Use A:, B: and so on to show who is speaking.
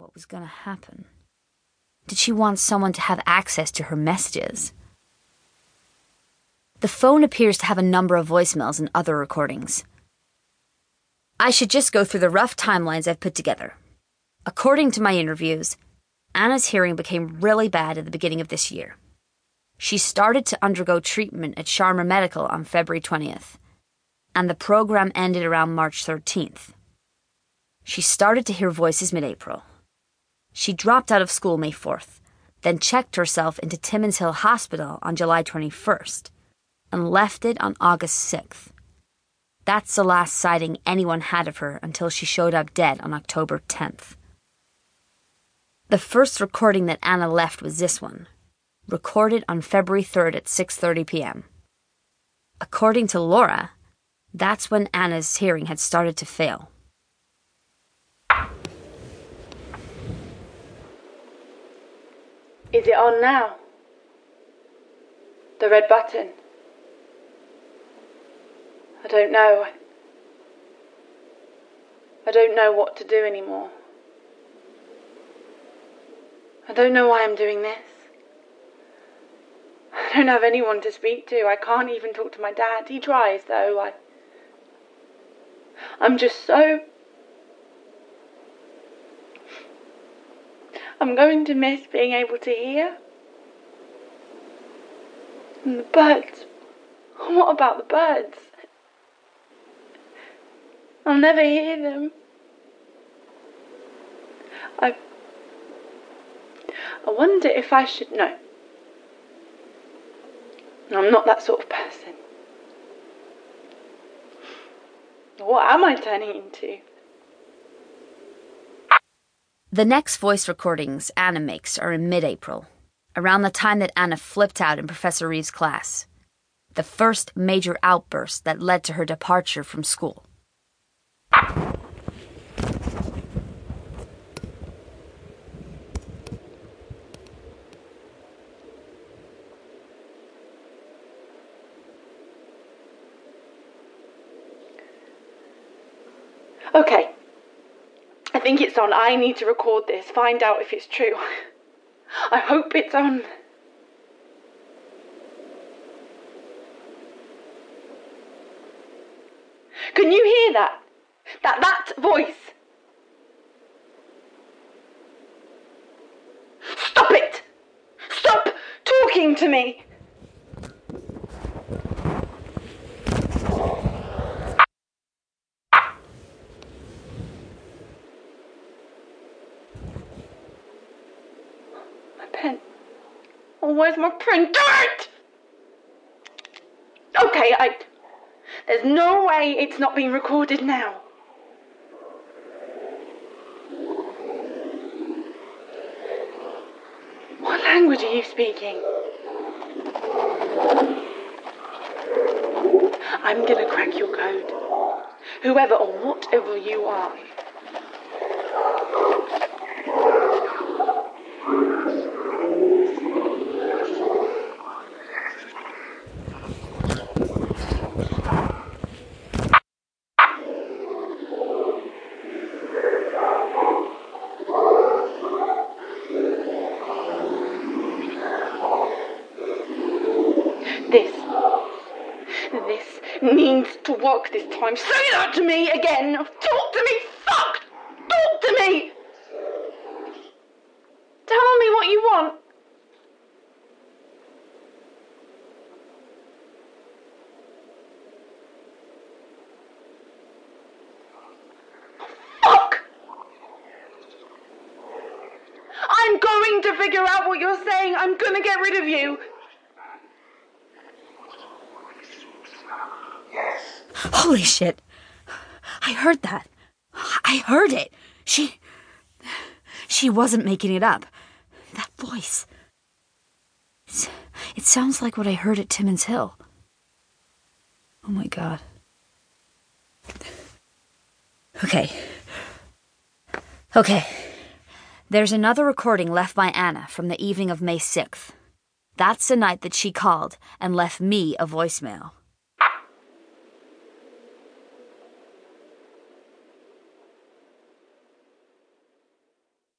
A: what was going to happen? Did she want someone to have access to her messages? The phone appears to have a number of voicemails and other recordings. I should just go through the rough timelines I've put together. According to my interviews, Anna's hearing became really bad at the beginning of this year. She started to undergo treatment at Sharma Medical on February 20th, and the program ended around March 13th. She started to hear voices mid April. She dropped out of school May 4th, then checked herself into Timmins Hill Hospital on July 21st and left it on August 6th. That's the last sighting anyone had of her until she showed up dead on October 10th. The first recording that Anna left was this one, recorded on February 3rd at 6:30 p.m. According to Laura, that's when Anna's hearing had started to fail.
B: Is it on now? The red button? I don't know. I don't know what to do anymore. I don't know why I'm doing this. I don't have anyone to speak to. I can't even talk to my dad. He tries, though. I. I'm just so. I'm going to miss being able to hear. And the birds. What about the birds? I'll never hear them. I. I wonder if I should know. I'm not that sort of person. What am I turning into?
A: The next voice recordings Anna makes are in mid April, around the time that Anna flipped out in Professor Reeves' class, the first major outburst that led to her departure from school.
B: Okay. I think it's on. I need to record this, find out if it's true. I hope it's on. Can you hear that? That that voice? Stop it! Stop talking to me! My pen. Where's my pen? Darn it! Okay, I. There's no way it's not being recorded now. What language are you speaking? I'm gonna crack your code. Whoever or whatever you are. This. This needs to work this time. Say that to me again. Talk to me. Fuck. Talk to me. Tell me what you want. Fuck. I'm going to figure out what you're saying. I'm gonna get rid of you.
A: Holy shit! I heard that. I heard it. She. She wasn't making it up. That voice. It sounds like what I heard at Timmins Hill. Oh my god. Okay. Okay. There's another recording left by Anna from the evening of May 6th. That's the night that she called and left me a voicemail.